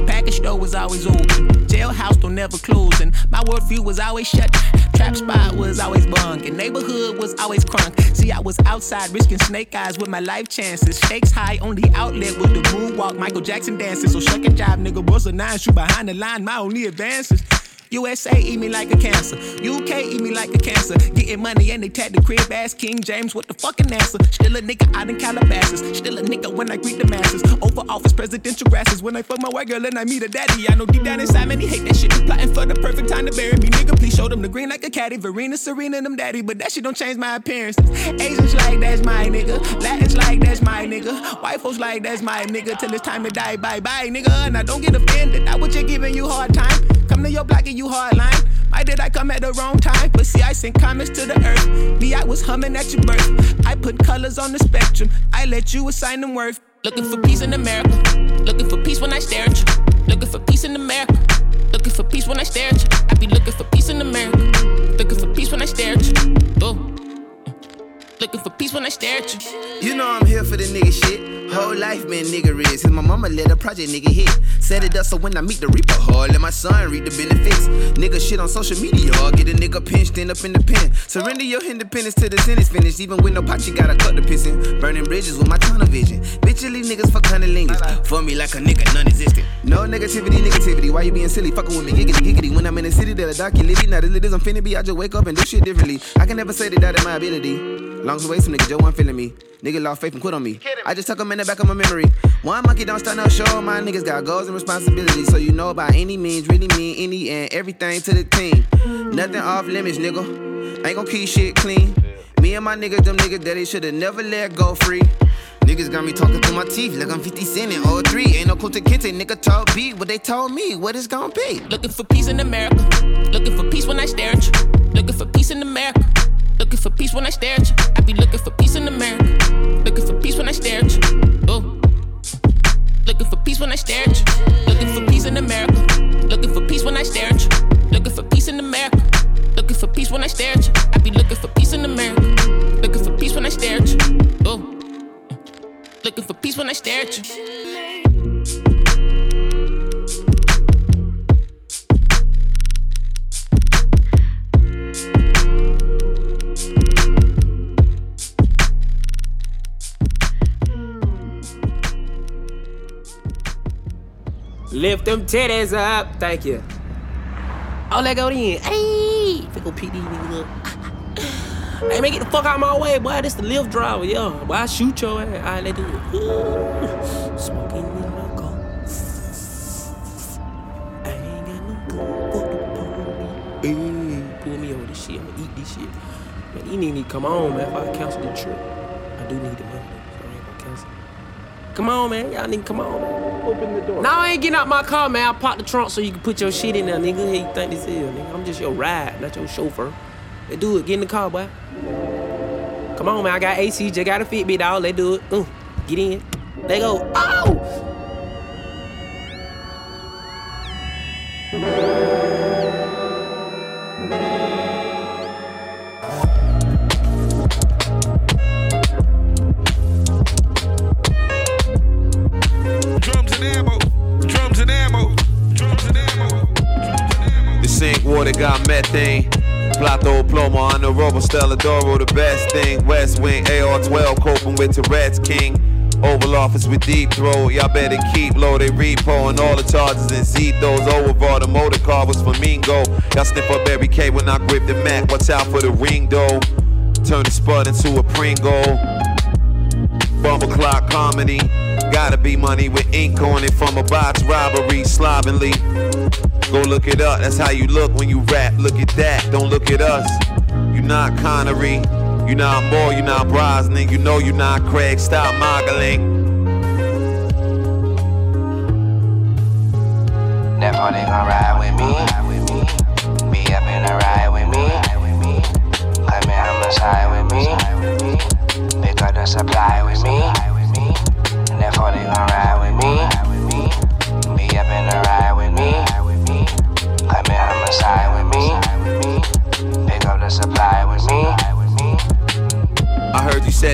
package store was always open. Jailhouse don't never close, and my worldview was always shut. Trap spot was always bunk, and neighborhood was always crunk. See, I was outside risking snake eyes with my life chances. Stakes high, only outlet was the moonwalk, Michael Jackson dances. So shuck and jive, nigga, was a nine shoot behind the line. My only advances. USA eat me like a cancer. UK eat me like a cancer. Getting money and they tag the crib ass King James with the fucking answer. Still a nigga out in Calabasas. Still a nigga when I greet the masses. Over office presidential grasses. When I fuck my white girl and I meet a daddy. I know deep down inside man he hate that shit. Plotting for the perfect time to bury me. Nigga, please show them the green like a caddy. Verena, Serena, and them daddy. But that shit don't change my appearance. Asians like that's my nigga. Latins like that's my nigga. White folks like that's my nigga. Till it's time to die. Bye bye, nigga. And I don't get offended. I was just giving you hard time. Come to your block and you hard line. Why did I come at the wrong time? But see, I sent comments to the earth. Me, I was humming at your birth. I put colors on the spectrum. I let you assign them worth. Looking for peace in America. Looking for peace when I stare at you. Looking for peace in America. Looking for peace when I stare at you. I be looking for peace in America. Looking for peace when I stare at you. You know I'm here for the nigga shit. Whole life been nigga is. Since my mama let a project nigga hit. Set it up so when I meet the reaper, hard let my son read the benefits. Nigga shit on social media, or get a nigga pinched end up in the pen. Surrender your independence till the sentence finished. Even with no pot, you gotta cut the pissin'. Burning bridges with my tunnel vision. Bitchily niggas fuck cunnilingus. For me like a nigga non-existent. No negativity, negativity. Why you being silly? Fucking with me, giggity, giggity. When I'm in the city, that a dark you live. Not as lit as I'm finna be. I just wake up and do shit differently. I can never say that that is my ability. Long as way, some nigga Joe one feeling me. Nigga lost faith and quit on me. I just tuck them in the back of my memory. One monkey don't start no show. My niggas got goals and responsibilities. So you know by any means, really mean any and everything to the team. Nothing off limits, nigga. Ain't gon' keep shit clean. Me and my niggas, them niggas that they should've never let go free. Niggas got me talking through my teeth like I'm 50 Cent in 03. Ain't no Kunta Kinte, nigga told B what they told me, what it's gonna be. Looking for peace in America. Looking for peace when I stare at you. Looking for peace in America. Looking for peace when I stare at you. I be looking for peace in America. Looking for peace when I stare at you. Oh. Looking for peace when I stare at you. Looking for peace in America. Looking for peace when I stare at you. Looking for peace in America. Looking for peace when I stare at you. I be looking for peace in America. Looking for peace when I stare at you. Oh. Looking for peace when I stare at you. Lift them titties up. Thank you. Oh, let go then. Hey, Fickle PD nigga. Hey, man, get the fuck out my way, boy. This the Lyft driver, yo. I shoot your ass. All right, let's do it. (laughs) Smoking in the car. I ain't got no gun. Fuck the police. Hey, pull me over this shit. I'ma eat this shit. Man, you need to come on, man. If I cancel the trip, I do need the money. Come on, man. Y'all need to come on, man. Open the door. No, I ain't getting out my car, man. I pop the trunk so you can put your shit in there, nigga. How you think this is, nigga? I'm just your ride, not your chauffeur. Let's do it. Get in the car, boy. Come on, man. I got AC. Just got a Fitbit, dog. Let's do it. Uh, get in. Let go. Oh! Water got methane. Plato Ploma on the robo Stella Doro, the best thing. West Wing AR 12 coping with Tourette's King. Oval Office with deep throat, y'all better keep low. They repo and all the charges and Zetos. Overall, the motor car was flamingo. Y'all sniff up every K when I grip the Mac. Watch out for the ring though. Turn the spud into a Pringle. Bumble clock comedy. Gotta be money with ink on it from a box robbery slovenly. Go look it up, that's how you look when you rap. Look at that, don't look at us. You not Connery, you not Moore, you not Brosnan, you know you not Craig. Stop moggling. Therefore they gon' ride with me. Be up in the ride with me. Come in homicide with me. Pick up the supply with me. Therefore they gon' ride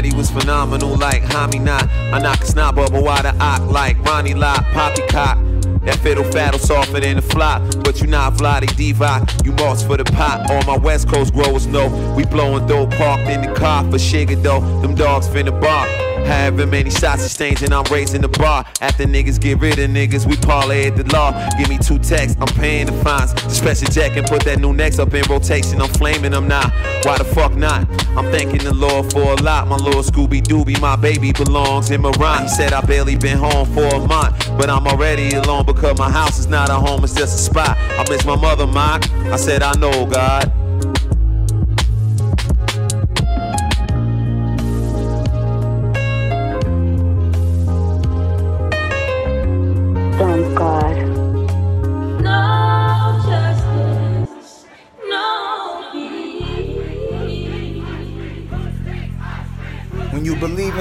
he was phenomenal like Hami not. I knock a snot bubble wide the ock like Ronnie Lott, Poppycock. That fiddle faddle softer than a flop, but you not Vlade Divac. You march for the pot. All my West Coast growers know we blowing dope parked in the car for Shiga though. Them dogs finna bark. However many shots exchange and I'm raising the bar. After niggas get rid of niggas, we parlay at the law. Give me two texts, I'm paying the fines. Special jack and put that new next up in rotation. I'm flaming them now. Why the fuck not? I'm thanking the Lord for a lot. My little Scooby Dooby, my baby belongs in Moran. He said I barely been home for a month, but I'm already alone because my house is not a home, it's just a spot. I miss my mother, Mock. I said I know God.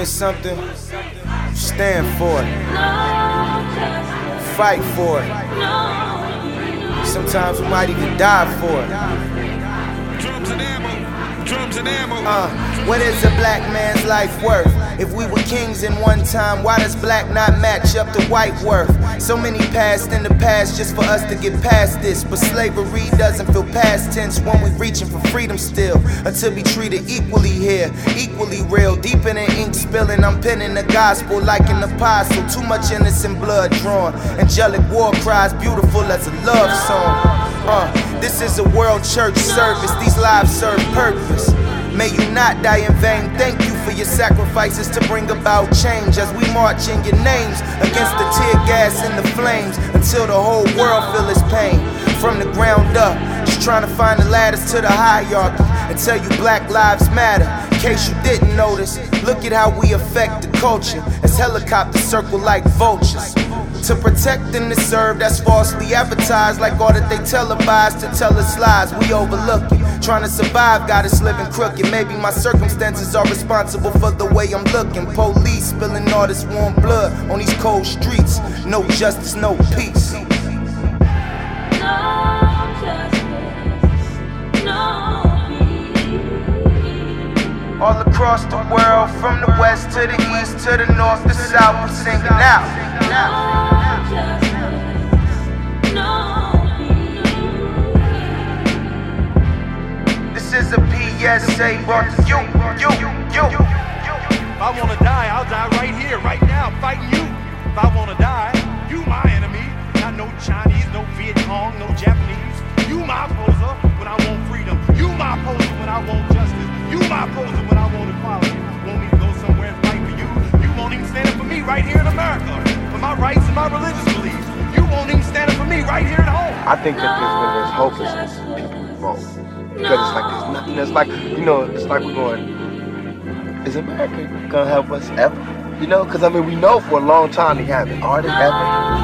Something, stand for it. Fight for it. Sometimes we might even die for it. Drums and ammo. Drums and ammo. Uh, what is a black man's life worth? If we were kings in one time, why does black not match up to white worth? So many passed in the past just for us to get past this. But slavery doesn't feel past tense when we're reaching for freedom still. Until be treated equally here, equally real. Deep in the ink spilling, I'm penning the gospel like an apostle. Too much innocent blood drawn. Angelic war cries, beautiful as a love song. Uh, this is a world church service, these lives serve purpose. May you not die in vain. Thank you your sacrifices to bring about change as we march in your names against the tear gas and the flames until the whole world feel its pain. From the ground up, just trying to find the ladders to the hierarchy and tell you black lives matter. In case you didn't notice, look at how we affect the culture as helicopters circle like vultures. To protect and to serve, that's falsely advertised, like all that they televise to tell us lies. We overlook it. Trying to survive, got us living crooked. Maybe my circumstances are responsible for the way I'm looking. Police spilling all this warm blood on these cold streets. No justice, no peace. All across the world, from the west to the east to the north, the south, we're singing out. This is a PSA you, you, you. If I wanna die, I'll die right here, right now, fighting you. If I wanna die, you my enemy. No Chinese, no Viet Cong, no Japanese. You my opposer when I want freedom. You my opposer when I want justice. You my opposer when I want equality. Want me to go somewhere and fight for you? You won't even stand up for me right here in America. For my rights and my religious beliefs. You won't even stand up for me right here at home. I think that there's, when there's hopelessness, people revolt. Because it's like there's nothing. It's like you know, it's like we're going. Is America gonna help us ever? You know, because I mean, we know for a long time they haven't. Are they ever?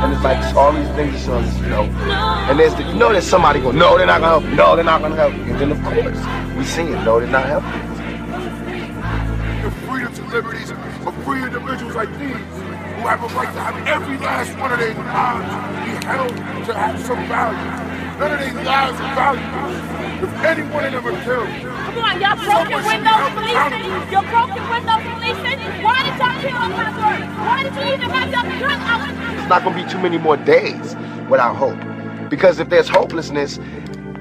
And it's like all these things are showing us, you know. And there's, the, you know, there's somebody going, no, they're not gonna help you. No, they're not gonna help you. And then of course, we see it. No, they're not helping. The freedoms and liberties of free individuals like these who have a right to have every last one of their lives be held to have some value. None of these lives are valuable. If any one of them are killed, Come on, y'all broken windows policing. You're broken windows policing. Why did y'all kill on my word? Why did you even have your gun out? It's not gonna be too many more days without hope. Because if there's hopelessness,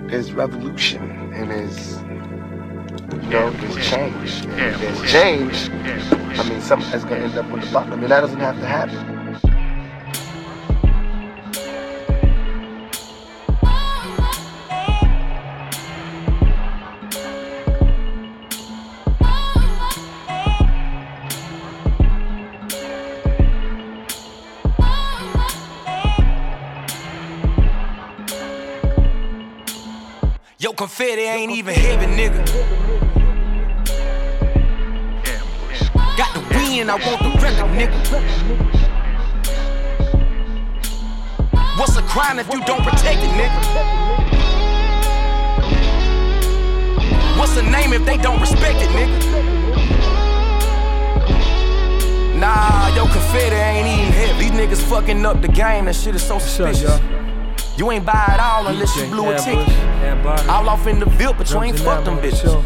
there's revolution and there's you know, there's change. And if there's change, I mean something's gonna end up on the bottom. Mean that doesn't have to happen. Yo, confetti ain't even heavy, nigga. Win, I want the record, nigga. What's a crime if you don't protect it, nigga? What's a name if they don't respect it, nigga? Nah, yo, confetti ain't even heavy. These niggas fucking up the game, that shit is so suspicious. You ain't buy it all unless you blew a ticket. All off in the Ville, but you ain't fuck them bitches.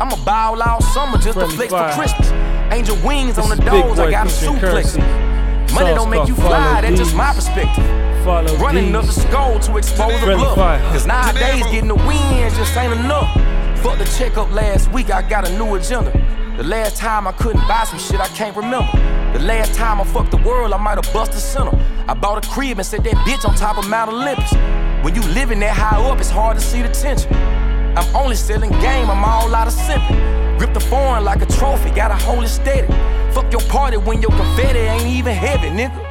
I'ma buy all summer just to flex for Christmas. Angel wings on the Big doors, I got a featuring suplex. Currency. Money don't make you Follow fly, that's just These. my perspective. Follow Running up the These. skull to expose the Friendly bluff. Cause nowadays getting the wins just ain't enough. Fuck the checkup last week, I got a new agenda. The last time I couldn't buy some shit I can't remember. The last time I fucked the world, I might have busted center. I bought a crib and set that bitch on top of Mount Olympus. When you living that high up, it's hard to see the tension. I'm only selling game, I'm all out of simping. Grip the foreign like a trophy, got a it steady. Fuck your party when your confetti ain't even heavy, nigga.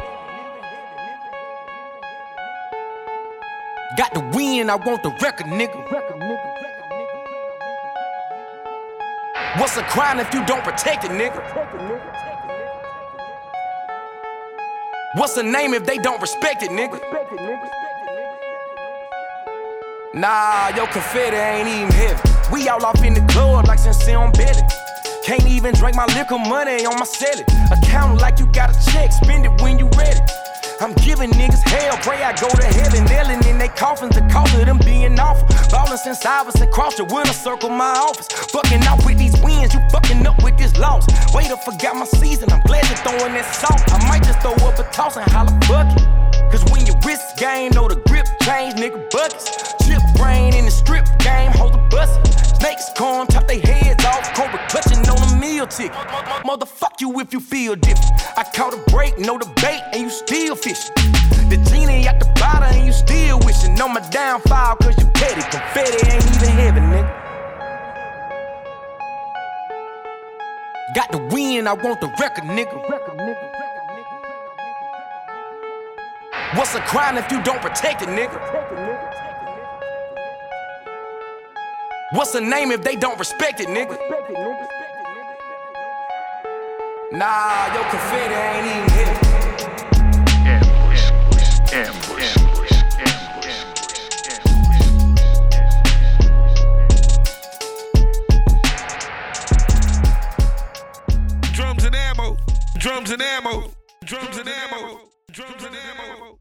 Got the win, I want the record, nigga. What's a crime if you don't protect it, nigga? What's a name if they don't respect it, nigga? Nah, your confetti ain't even heavy. We all off in the club like sincere on belly. Can't even drink my liquor money on my celly. Account like you got a check, spend it when you ready. I'm giving niggas hell, pray I go to heaven. Nailing in they coffins, the cost of them being awful. Ballin' since I was across the winter circle, my office. Fucking out with these wins, you fucking up with this loss. Wait, I forgot my season, I'm glad you're throwing that salt. I might just throw up a toss and holla fuck it. Cause when your wrist game, know the grip change, nigga buckets. Brain in the strip game, hold the bus. Snakes come, chop they heads off, cobra clutching on a meal ticket. Motherfuck you if you feel different. I caught a break, no debate, and you still fishing. The genie at the bottom, and you still wishing on my downfall, cause you petty. Confetti ain't even heavy, nigga. Got the win, I want the record, nigga. What's a crime if you don't protect it, nigga? What's the name if they don't respect it, nigga? Nah, your confetti ain't even hit. Drums and ammo. Drums and ammo. Drums and ammo. Drums and ammo.